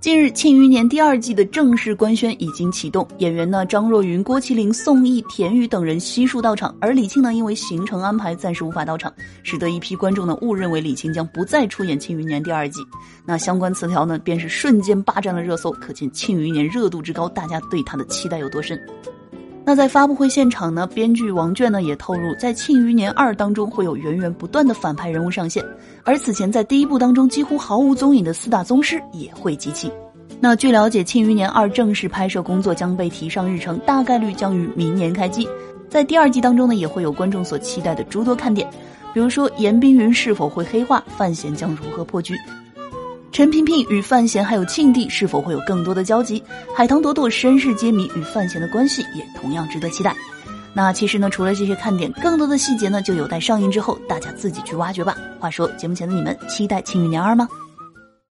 近日，《庆余年》第二季的正式官宣已经启动，演员呢张若昀、郭麒麟、宋轶、田雨等人悉数到场，而李沁呢因为行程安排暂时无法到场，使得一批观众呢误认为李沁将不再出演《庆余年》第二季。那相关词条呢便是瞬间霸占了热搜，可见《庆余年》热度之高，大家对他的期待有多深。那在发布会现场呢，编剧王倦呢也透露，在《庆余年二》当中会有源源不断的反派人物上线，而此前在第一部当中几乎毫无踪影的四大宗师也会集齐。那据了解，《庆余年二》正式拍摄工作将被提上日程，大概率将于明年开机。在第二季当中呢，也会有观众所期待的诸多看点，比如说严冰云是否会黑化，范闲将如何破局。陈萍萍与范闲还有庆帝是否会有更多的交集？海棠朵朵身世揭秘与范闲的关系也同样值得期待。那其实呢，除了这些看点，更多的细节呢就有待上映之后大家自己去挖掘吧。话说，节目前的你们期待《庆余年二》吗？